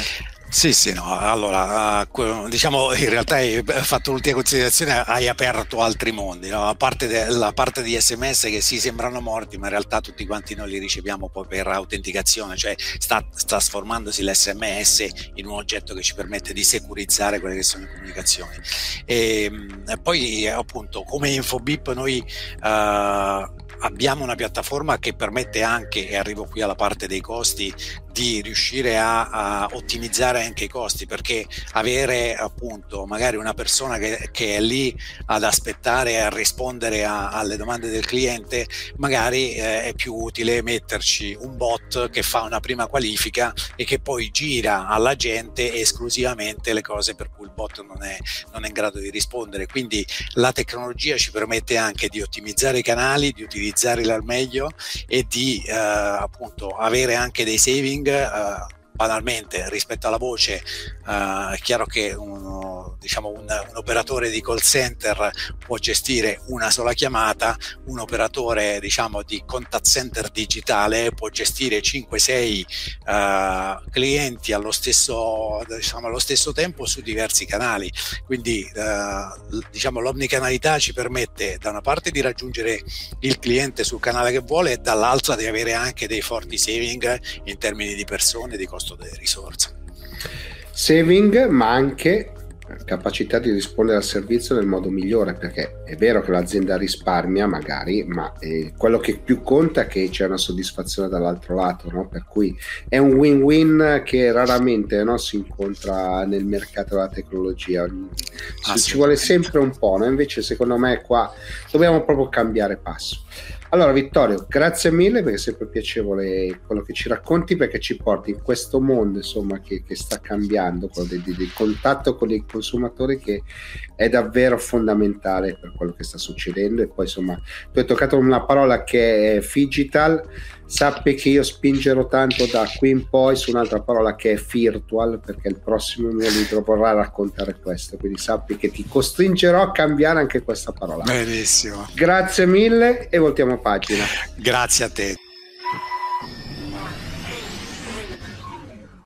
Sì, sì, no, allora, uh, diciamo in realtà hai fatto l'ultima considerazione, hai aperto altri mondi, no? a parte de- la parte di sms che sì sembrano morti, ma in realtà tutti quanti noi li riceviamo poi per autenticazione, cioè sta trasformandosi l'sms in un oggetto che ci permette di securizzare quelle che sono le comunicazioni. E, ehm, e poi appunto come InfoBip noi uh, abbiamo una piattaforma che permette anche, e arrivo qui alla parte dei costi, di riuscire a, a, ottimizzare anche i costi perché avere appunto magari una persona che, che è lì ad aspettare a rispondere a, alle domande del cliente magari eh, è più utile metterci un bot che fa una prima qualifica e che poi gira alla gente esclusivamente le cose per cui il bot non è, non è in grado di rispondere. Quindi la tecnologia ci permette anche di ottimizzare i canali di utilizzarli al meglio e di eh, appunto avere anche dei saving uh, banalmente rispetto alla voce uh, è chiaro che uno, diciamo un, un, operatore di call center può gestire una sola chiamata un operatore diciamo di contact center digitale può gestire 5-6 uh, eh, clienti allo stesso, diciamo, allo stesso tempo su diversi canali. Quindi uh, diciamo l'omnicanalità ci permette da una parte di raggiungere il cliente sul canale che vuole e dall'altra di avere anche dei forti saving in termini di persone di costo costo delle risorse. Saving, ma anche capacità di rispondere al servizio nel modo migliore, perché è vero che l'azienda risparmia magari, ma eh, quello che più conta è che c'è una soddisfazione dall'altro lato, no? per cui è un win-win che raramente no, si incontra nel mercato della tecnologia, ci vuole sempre un po', no? invece secondo me qua dobbiamo proprio cambiare passo. Allora Vittorio, grazie mille perché è sempre piacevole quello che ci racconti perché ci porti in questo mondo insomma, che, che sta cambiando, quello del, del, contatto con i consumatori che è davvero fondamentale per quello che sta succedendo. E poi insomma tu hai toccato una parola che è digital sappi che io spingerò tanto da qui in poi su un'altra parola che è virtual perché il prossimo mio libro vorrà raccontare questo. Quindi sappi che ti costringerò a cambiare anche questa parola. Benissimo. Grazie mille e voltiamo pagina. Grazie a te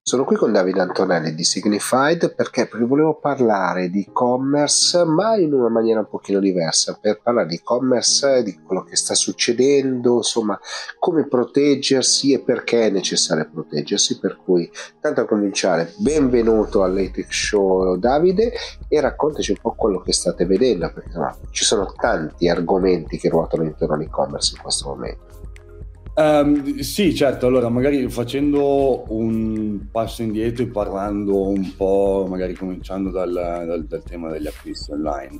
Sono qui con Davide Antonelli di Signified perché? volevo parlare di e-commerce ma in una maniera un pochino diversa, per parlare di e-commerce, di quello che sta succedendo, insomma come proteggersi e perché è necessario proteggersi, per cui tanto a cominciare benvenuto all'Ethic Show Davide e raccontaci un po' quello che state vedendo perché insomma, ci sono tanti argomenti che ruotano intorno all'e-commerce in questo momento. Um, sì, certo, allora magari facendo un passo indietro e parlando un po', magari cominciando dal, dal, dal tema degli acquisti online.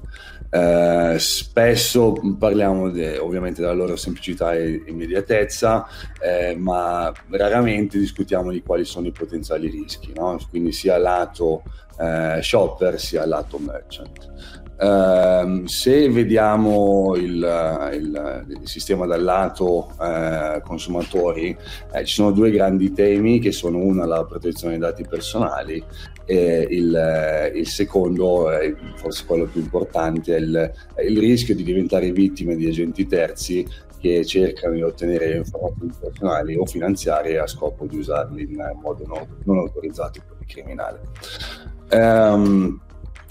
Uh, spesso parliamo de, ovviamente della loro semplicità e immediatezza, eh, ma raramente discutiamo di quali sono i potenziali rischi, no? quindi sia lato eh, shopper sia lato merchant. Uh, se vediamo il, il, il, sistema dal lato uh, consumatori, eh, ci sono due grandi temi che sono uno la protezione dei dati personali e il, il secondo, eh, forse quello più importante, è il, il rischio di diventare vittime di agenti terzi che cercano di ottenere informazioni personali o finanziarie a scopo di usarli in modo non, non autorizzato per il criminale. Um,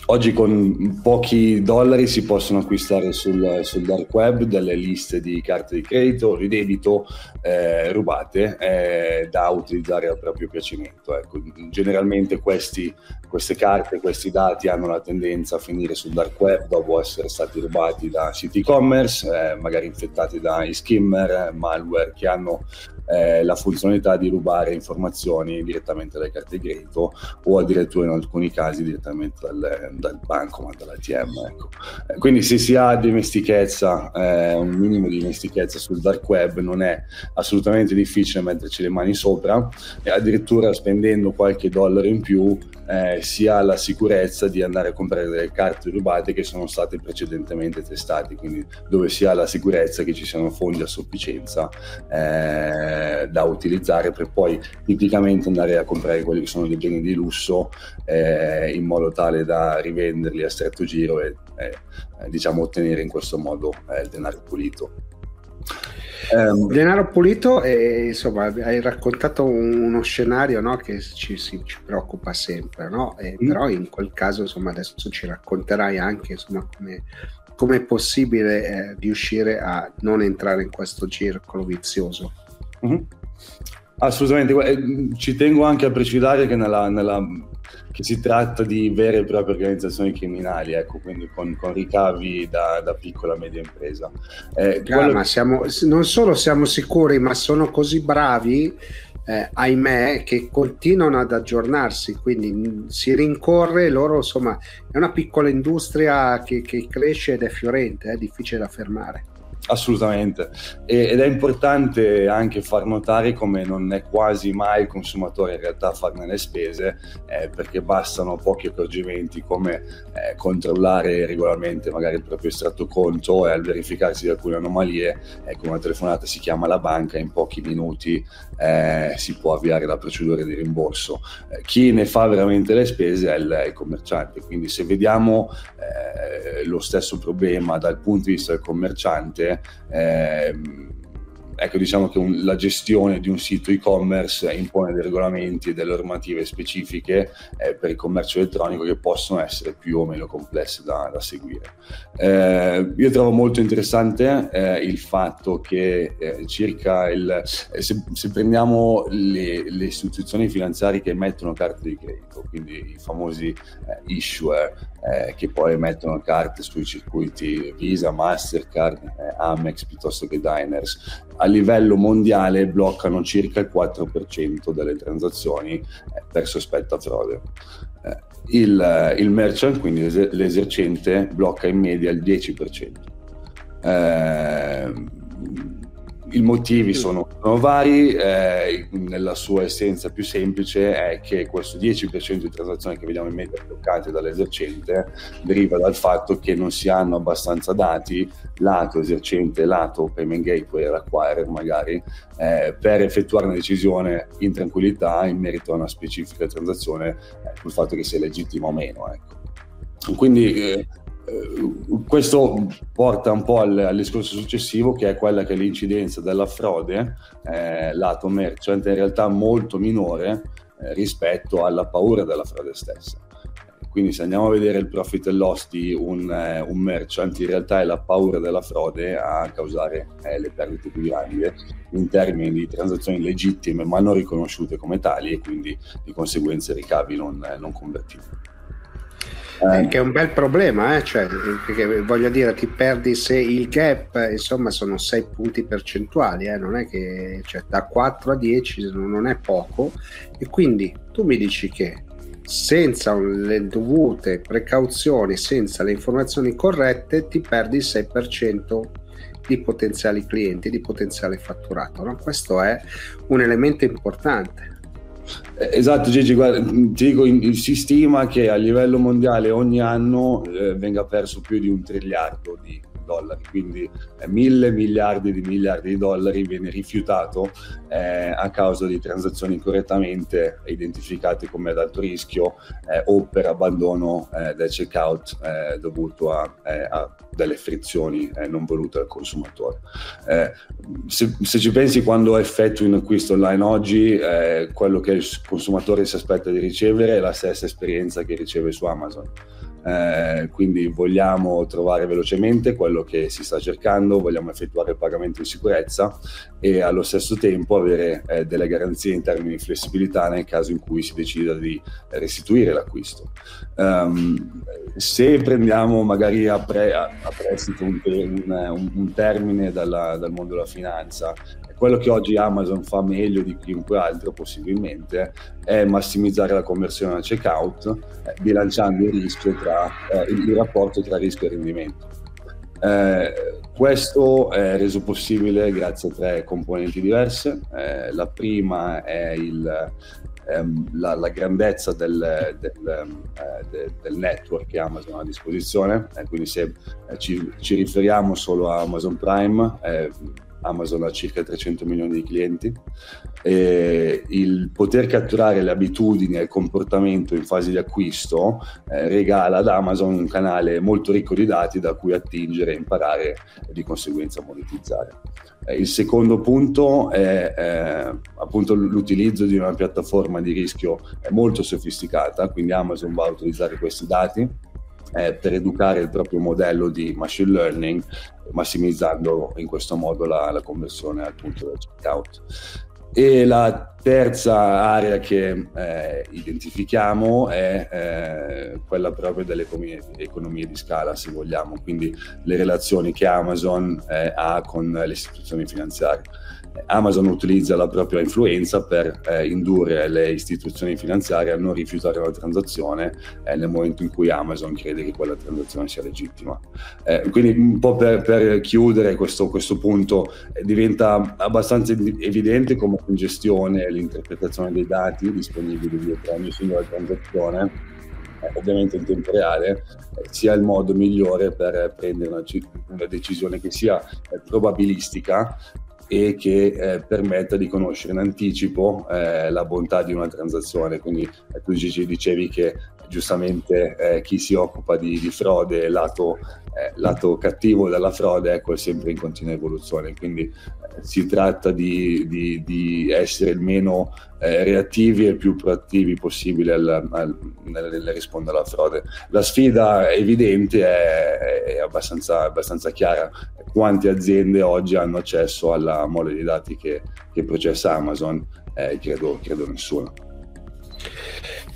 Oggi con pochi dollari si possono acquistare sul, sul, dark web delle liste di carte di credito di debito eh, rubate eh, da utilizzare a proprio piacimento. Ecco, generalmente questi, queste carte, questi dati hanno la tendenza a finire sul dark web dopo essere stati rubati da siti e-commerce, eh, magari infettati da skimmer, malware che hanno eh, la funzionalità di rubare informazioni direttamente dalle carte credito o addirittura in alcuni casi direttamente dal, dal banco, ma dall'ATM. Ecco. Eh, quindi se si ha dimestichezza, eh, un minimo di dimestichezza sul dark web, non è assolutamente difficile metterci le mani sopra e addirittura spendendo qualche dollaro in più eh, si ha la sicurezza di andare a comprare delle carte rubate che sono state precedentemente testate, quindi dove si ha la sicurezza che ci siano fondi a sufficienza eh, da utilizzare per poi tipicamente andare a comprare quelli che sono dei beni di lusso eh, in modo tale da rivenderli a stretto giro e diciamo ottenere in questo modo eh, il denaro pulito. Um, denaro pulito e insomma hai raccontato uno scenario no, che ci, ci, ci, preoccupa sempre, no? e, mm. però in quel caso insomma adesso ci racconterai anche insomma, come, come, è possibile eh, riuscire a non entrare in questo circolo vizioso. Mm-hmm. Assolutamente, eh, ci tengo anche a precisare che nella, nella, che si tratta di vere e proprie organizzazioni criminali, ecco, quindi con, con ricavi da, da, piccola e media impresa. Eh, ah, ma siamo, non solo siamo sicuri, ma sono così bravi, eh, ahimè, che continuano ad aggiornarsi, quindi si rincorre loro, insomma, è una piccola industria che, che cresce ed è fiorente, è difficile da fermare. Assolutamente, ed è importante anche far notare come non è quasi mai il consumatore in realtà a farne le spese, eh, perché bastano pochi accorgimenti come eh, controllare regolarmente magari il proprio estratto conto e al verificarsi di alcune anomalie, eh, con una telefonata si chiama la banca e in pochi minuti eh, si può avviare la procedura di rimborso. Eh, chi ne fa veramente le spese è il, il commerciante, quindi se vediamo eh, lo stesso problema dal punto di vista del commerciante, eh, ecco, diciamo che un, la gestione di un sito e-commerce impone dei regolamenti e delle normative specifiche eh, per il commercio elettronico che possono essere più o meno complesse da, da seguire. Eh, io trovo molto interessante eh, il fatto che eh, circa il, eh, se, se, prendiamo le, le, istituzioni finanziarie che emettono carte di credito, quindi i famosi eh, issuer, che poi emettono carte sui circuiti Visa, Mastercard, Amex piuttosto che Diners, a livello mondiale bloccano circa il 4% delle transazioni eh, per sospetta frode. Eh, il, il, merchant, quindi l'esercente, blocca in media il 10%. Eh, I motivi sono, sono vari, eh, nella sua essenza più semplice è che questo 10% di transazioni che vediamo in media bloccate dall'esercente deriva dal fatto che non si hanno abbastanza dati lato esercente, lato payment gateway l'acquirer magari eh, per effettuare una decisione in tranquillità in merito a una specifica transazione eh, sul fatto che sia legittima o meno. Ecco. Quindi eh, questo porta un po' al, al, discorso successivo che è quella che è l'incidenza della frode eh, lato merchant in realtà molto minore eh, rispetto alla paura della frode stessa. Quindi se andiamo a vedere il profit and loss di un, eh, un merchant, in realtà è la paura della frode a causare eh, le perdite più grandi in termini di transazioni legittime ma non riconosciute come tali e quindi di conseguenza ricavi non, eh, non convertiti. Eh, che è un bel problema, eh? cioè, perché voglio dire, ti perdi se il gap, insomma, sono 6 punti percentuali, eh? non è che cioè, da 4 a 10 non è poco, e quindi tu mi dici che senza le dovute precauzioni, senza le informazioni corrette, ti perdi il 6% di potenziali clienti, di potenziale fatturato. No? Questo è un elemento importante. Eh, esatto Gigi, guarda, ti dico, si stima che a livello mondiale ogni anno eh, venga perso più di un triliardo di dollari, quindi eh, mille miliardi di miliardi di dollari viene rifiutato eh, a causa di transazioni incorrettamente identificate come ad alto rischio eh, o per abbandono eh, del checkout eh, dovuto a, eh, a, delle frizioni non volute dal consumatore. Se, se, ci pensi quando effettui un acquisto online oggi, quello che il consumatore si aspetta di ricevere è la stessa esperienza che riceve su Amazon eh, quindi vogliamo trovare velocemente quello che si sta cercando, vogliamo effettuare il pagamento in sicurezza e allo stesso tempo avere eh, delle garanzie in termini di flessibilità nel caso in cui si decida di restituire l'acquisto. Um, se prendiamo magari a, pre, a, prestito un, un, un termine dalla, dal mondo della finanza quello che oggi Amazon fa meglio di chiunque altro possibilmente è massimizzare la conversione al checkout eh, bilanciando il tra eh, il, rapporto tra rischio e rendimento. Eh, questo è reso possibile grazie a tre componenti diverse. Eh, la prima è il, ehm, la, la, grandezza del, del, eh, de, del, network che Amazon ha a disposizione, eh, quindi se ci, ci, riferiamo solo a Amazon Prime, Amazon ha circa 300 milioni di clienti, e il poter catturare le abitudini e il comportamento in fase di acquisto eh, regala ad Amazon un canale molto ricco di dati da cui attingere imparare e di conseguenza monetizzare. Eh, il secondo punto è eh, appunto l'utilizzo di una piattaforma di rischio molto sofisticata, quindi Amazon va a utilizzare questi dati eh, per educare il proprio modello di machine learning, massimizzando in questo modo la, la conversione al punto del checkout. E la terza area che eh, identifichiamo è eh, quella proprio delle economie, di scala, se vogliamo, quindi le relazioni che Amazon eh, ha con le istituzioni finanziarie. Amazon utilizza la propria influenza per eh, indurre le istituzioni finanziarie a non rifiutare una transazione eh, nel momento in cui Amazon crede che quella transazione sia legittima. Eh, quindi un po' per, per chiudere questo, questo punto, eh, diventa abbastanza evidente come in gestione l'interpretazione dei dati disponibili dietro ogni singola transazione eh, ovviamente in tempo reale, eh, sia il modo migliore per prendere una, una decisione che sia probabilistica, e che eh, permetta di conoscere in anticipo eh, la bontà di una transazione. Quindi eh, tu ci dicevi che giustamente eh, chi si occupa di, di frode, lato, eh, lato, cattivo della frode, ecco, è sempre in continua evoluzione. Quindi eh, si tratta di, di, di, essere il meno reattivi e più proattivi possibile al, al, nel, nel rispondere alla frode. La sfida evidente è, è abbastanza, abbastanza chiara quante aziende oggi hanno accesso alla mole di dati che, che processa Amazon? Eh, credo, credo nessuno.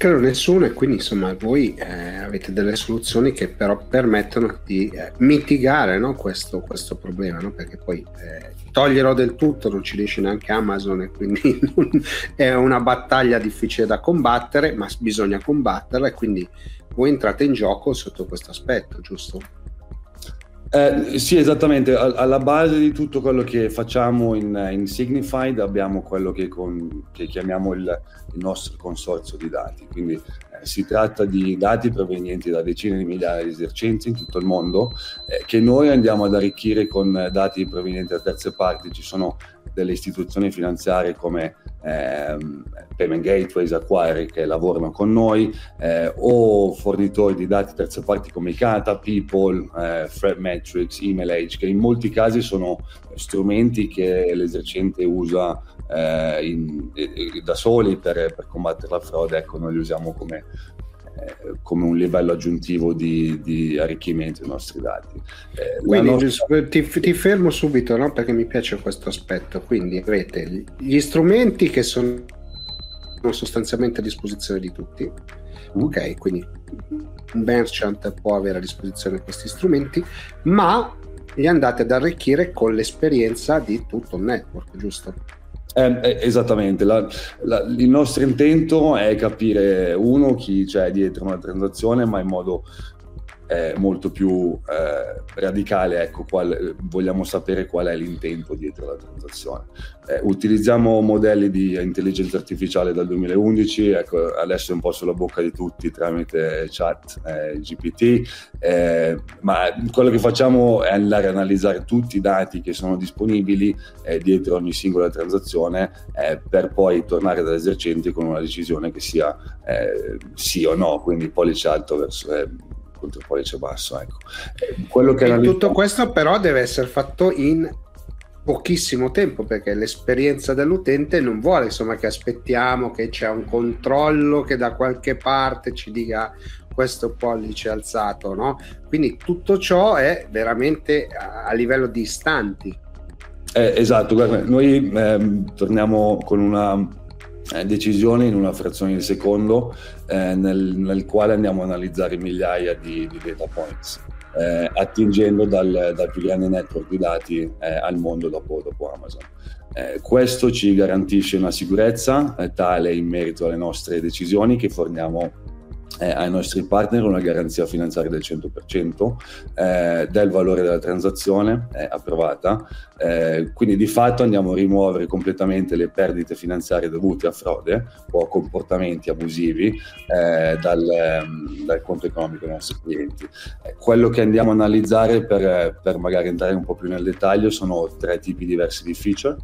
Credo nessuno e quindi insomma voi eh, avete delle soluzioni che però permettono di eh, mitigare no, questo, questo, problema, no? perché poi eh, toglierò del tutto non ci riesce neanche Amazon e quindi *laughs* è una battaglia difficile da combattere, ma bisogna combatterla e quindi voi entrate in gioco sotto questo aspetto, giusto? Eh, sì, esattamente. Alla base di tutto quello che facciamo in, in Signified abbiamo quello che, con, che chiamiamo il, il, nostro consorzio di dati. Quindi si tratta di dati provenienti da decine di migliaia di esercenti in tutto il mondo eh, che noi andiamo ad arricchire con dati provenienti da terze parti. Ci sono delle istituzioni finanziarie come ehm, Payment Gateways, Acquire che lavorano con noi eh, o fornitori di dati terze parti come Icata, People, eh, Threat Email Age, che in molti casi sono strumenti che l'esercente usa eh, in, da soli per, per, combattere la frode, ecco noi li usiamo come, eh, come un livello aggiuntivo di, di, arricchimento dei nostri dati. Eh, Quindi nostra... ti, ti, fermo subito no? perché mi piace questo aspetto. Quindi avete gli strumenti che sono sostanzialmente a disposizione di tutti. Mm. Ok, quindi un merchant può avere a disposizione questi strumenti, ma li andate ad arricchire con l'esperienza di tutto il network, giusto? Eh, eh, esattamente, la, la, il nostro intento è capire uno chi c'è dietro una transazione, ma in modo eh, molto più eh, radicale, ecco, qual, vogliamo sapere qual è l'intento dietro la transazione. Eh, utilizziamo modelli di intelligenza artificiale dal 2011, ecco, adesso è un po' sulla bocca di tutti tramite chat eh, GPT, eh, ma quello che facciamo è andare a analizzare tutti i dati che sono disponibili eh, dietro ogni singola transazione per poi tornare dall'esercente con una decisione che sia sì o no, quindi pollice alto verso contro il pollice basso. Ecco. Eh, quello che tutto questo però deve essere fatto in pochissimo tempo perché l'esperienza dell'utente non vuole insomma che aspettiamo che c'è un controllo che da qualche parte ci dica questo pollice alzato no? quindi tutto ciò è veramente a, livello di istanti eh, esatto guarda, noi eh, torniamo con una decisione in una frazione di secondo eh, nel, nel, quale andiamo a analizzare migliaia di, di data points. Eh, attingendo dal, dal, più grande network di dati eh, al mondo dopo, dopo Amazon. Eh, questo ci garantisce una sicurezza eh, tale in merito alle nostre decisioni che forniamo eh, ai nostri partner una garanzia finanziaria del 100% eh, del valore della transazione eh, approvata. quindi di fatto andiamo a rimuovere completamente le perdite finanziarie dovute a frode o a comportamenti abusivi eh, dal, ehm, dal, conto economico dei nostri clienti. Eh, quello che andiamo a analizzare per, per magari entrare un po' più nel dettaglio sono tre tipi diversi di feature.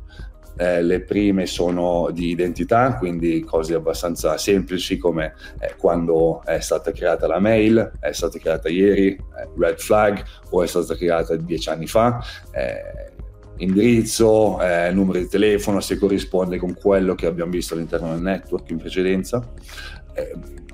Eh, le prime sono di identità, quindi cose abbastanza semplici come eh, quando è stata creata la mail, è stata creata ieri, eh, red flag, o è stata creata dieci anni fa eh, indirizzo, eh, numero di telefono, se corrisponde con quello che abbiamo visto all'interno del network in precedenza. Eh,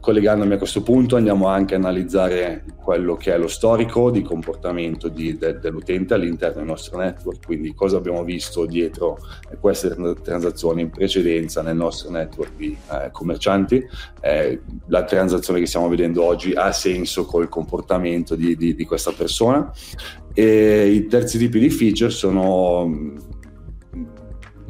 collegandomi a questo punto andiamo anche a analizzare quello che è lo storico di comportamento di, de, dell'utente all'interno del nostro network, quindi cosa abbiamo visto dietro queste transazioni in precedenza nel nostro network di eh, commercianti. Eh, la transazione che stiamo vedendo oggi ha senso col comportamento di, di, di questa persona. E I terzi tipi di feature sono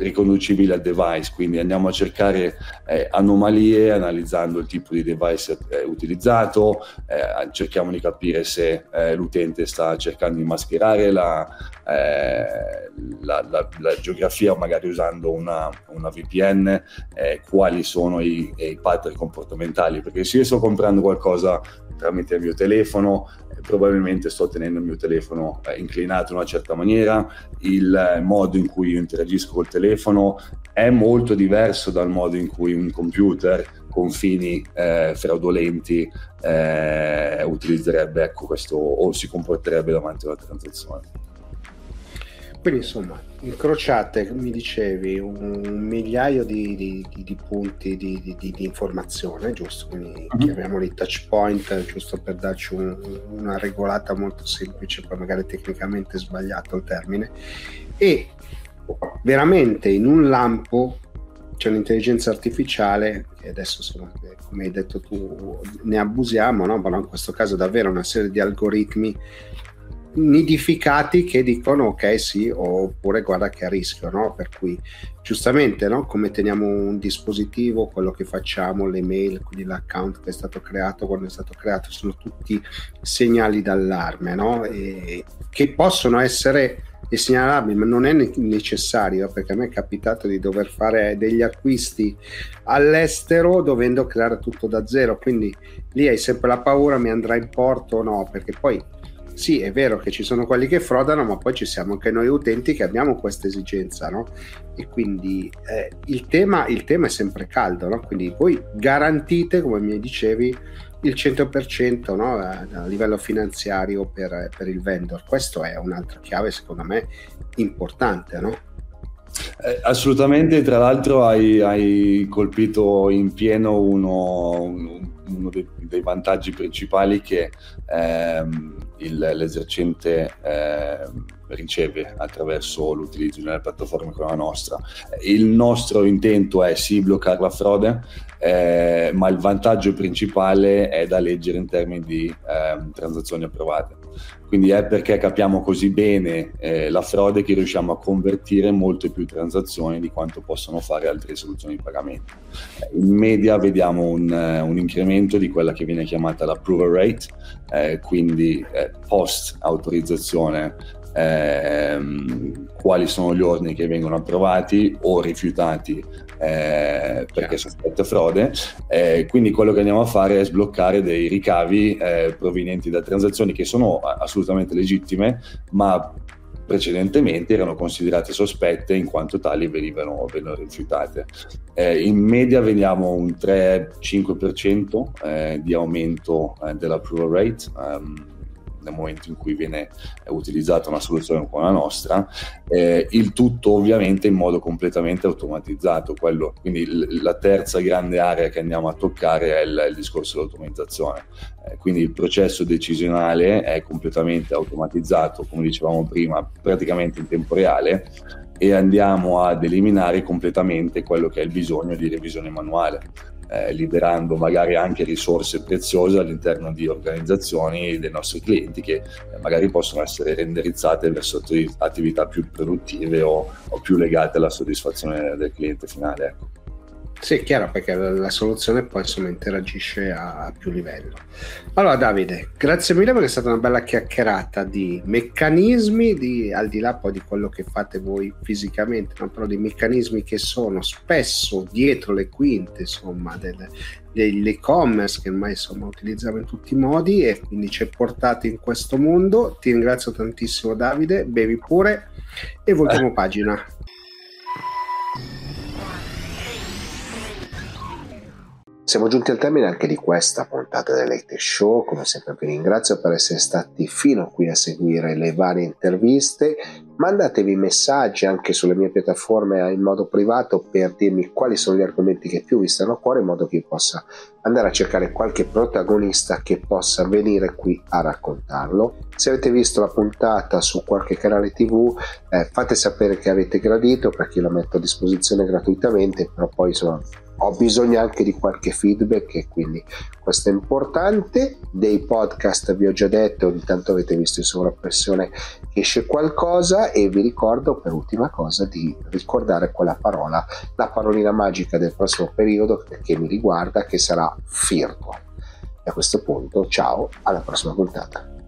riconducibili al device, quindi andiamo a cercare eh, anomalie analizzando il tipo di device eh, utilizzato, eh, cerchiamo di capire se eh, l'utente sta cercando di mascherare la, eh, la, la, la geografia magari usando una, una VPN, eh, quali sono i, i pattern comportamentali, perché se io sto comprando qualcosa tramite il mio telefono, probabilmente sto tenendo il mio telefono eh, inclinato in una certa maniera, il eh, modo in cui io interagisco col telefono è molto diverso dal modo in cui un computer con fini eh, fraudolenti eh, utilizzerebbe ecco, questo o si comporterebbe davanti a una transazione. Quindi insomma, incrociate, mi dicevi, un migliaio di, di, di, di punti di, informazione, giusto? Quindi uh-huh. chiamiamoli touch point, giusto per darci un, una regolata molto semplice, poi magari tecnicamente sbagliato il termine. E veramente in un lampo c'è un'intelligenza artificiale che adesso insomma, come hai detto tu ne abusiamo, no? però in questo caso davvero una serie di algoritmi nidificati che dicono ok sì oppure guarda che a rischio no? per cui giustamente no? come teniamo un dispositivo quello che facciamo le mail quindi l'account che è stato creato quando è stato creato sono tutti segnali d'allarme no? e che possono essere segnalabili ma non è necessario perché a me è capitato di dover fare degli acquisti all'estero dovendo creare tutto da zero quindi lì hai sempre la paura mi andrà in porto o no perché poi sì, è vero che ci sono quelli che frodano, ma poi ci siamo anche noi utenti che abbiamo questa esigenza, no? E quindi eh, il, tema, il, tema, è sempre caldo, no? Quindi voi garantite, come mi dicevi, il 100% no? a, livello finanziario per, per, il vendor. Questo è un'altra chiave, secondo me, importante, no? Eh, assolutamente, tra l'altro hai, hai, colpito in pieno uno, uno dei, dei, vantaggi principali che ehm, il, l'esercente eh, riceve attraverso l'utilizzo di una piattaforma come la nostra. Il nostro intento è sì bloccare la frode, eh, ma il vantaggio principale è da leggere in termini di eh, transazioni approvate. Quindi è perché capiamo così bene eh, la frode che riusciamo a convertire molte più transazioni di quanto possono fare altre soluzioni di pagamento. In media vediamo un, uh, un incremento di quella che viene chiamata l'approval rate, eh, quindi eh, post autorizzazione ehm, quali sono gli ordini che vengono approvati o rifiutati eh, perché sospetta frode. Eh, quindi quello che andiamo a fare è sbloccare dei ricavi eh, provenienti da transazioni che sono assolutamente legittime, ma precedentemente erano considerate sospette in quanto tali venivano, venivano rifiutate. Eh, in media vediamo un 3-5% eh, di aumento eh, dell'approval rate. Um, nel momento in cui viene utilizzata una soluzione come la nostra, eh, il tutto ovviamente in modo completamente automatizzato. Quello, quindi l- la terza grande area che andiamo a toccare è il, il discorso dell'automatizzazione. Eh, quindi il processo decisionale è completamente automatizzato, come dicevamo prima, praticamente in tempo reale e andiamo ad eliminare completamente quello che è il bisogno di revisione manuale eh, liberando magari anche risorse preziose all'interno di organizzazioni dei nostri clienti che eh, magari possono essere renderizzate verso attività più produttive o, o più legate alla soddisfazione del cliente finale. Ecco. Sì, è chiaro perché la soluzione poi insomma interagisce a più livello. Allora Davide, grazie mille perché è stata una bella chiacchierata di meccanismi, di, al di là poi di quello che fate voi fisicamente, no? però di meccanismi che sono spesso dietro le quinte insomma del, dell'e-commerce che ormai insomma utilizziamo in tutti i modi e quindi ci hai portato in questo mondo. Ti ringrazio tantissimo Davide, bevi pure e voltiamo eh. *laughs* pagina. Siamo giunti al termine anche di questa puntata del Late Show, come sempre vi ringrazio per essere stati fino qui a seguire le varie interviste, mandatevi messaggi anche sulle mie piattaforme in modo privato per dirmi quali sono gli argomenti che più vi stanno a cuore in modo che io possa andare a cercare qualche protagonista che possa venire qui a raccontarlo. Se avete visto la puntata su qualche canale tv eh, fate sapere che avete gradito perché la metto a disposizione gratuitamente, però poi insomma ho bisogno anche di qualche feedback e quindi questo è importante. Dei podcast vi ho già detto, ogni tanto avete visto in sovrappressione che esce qualcosa e vi ricordo per ultima cosa di ricordare quella parola, la parolina magica del prossimo periodo che mi riguarda che sarà Firtual. E a questo punto ciao, alla prossima puntata.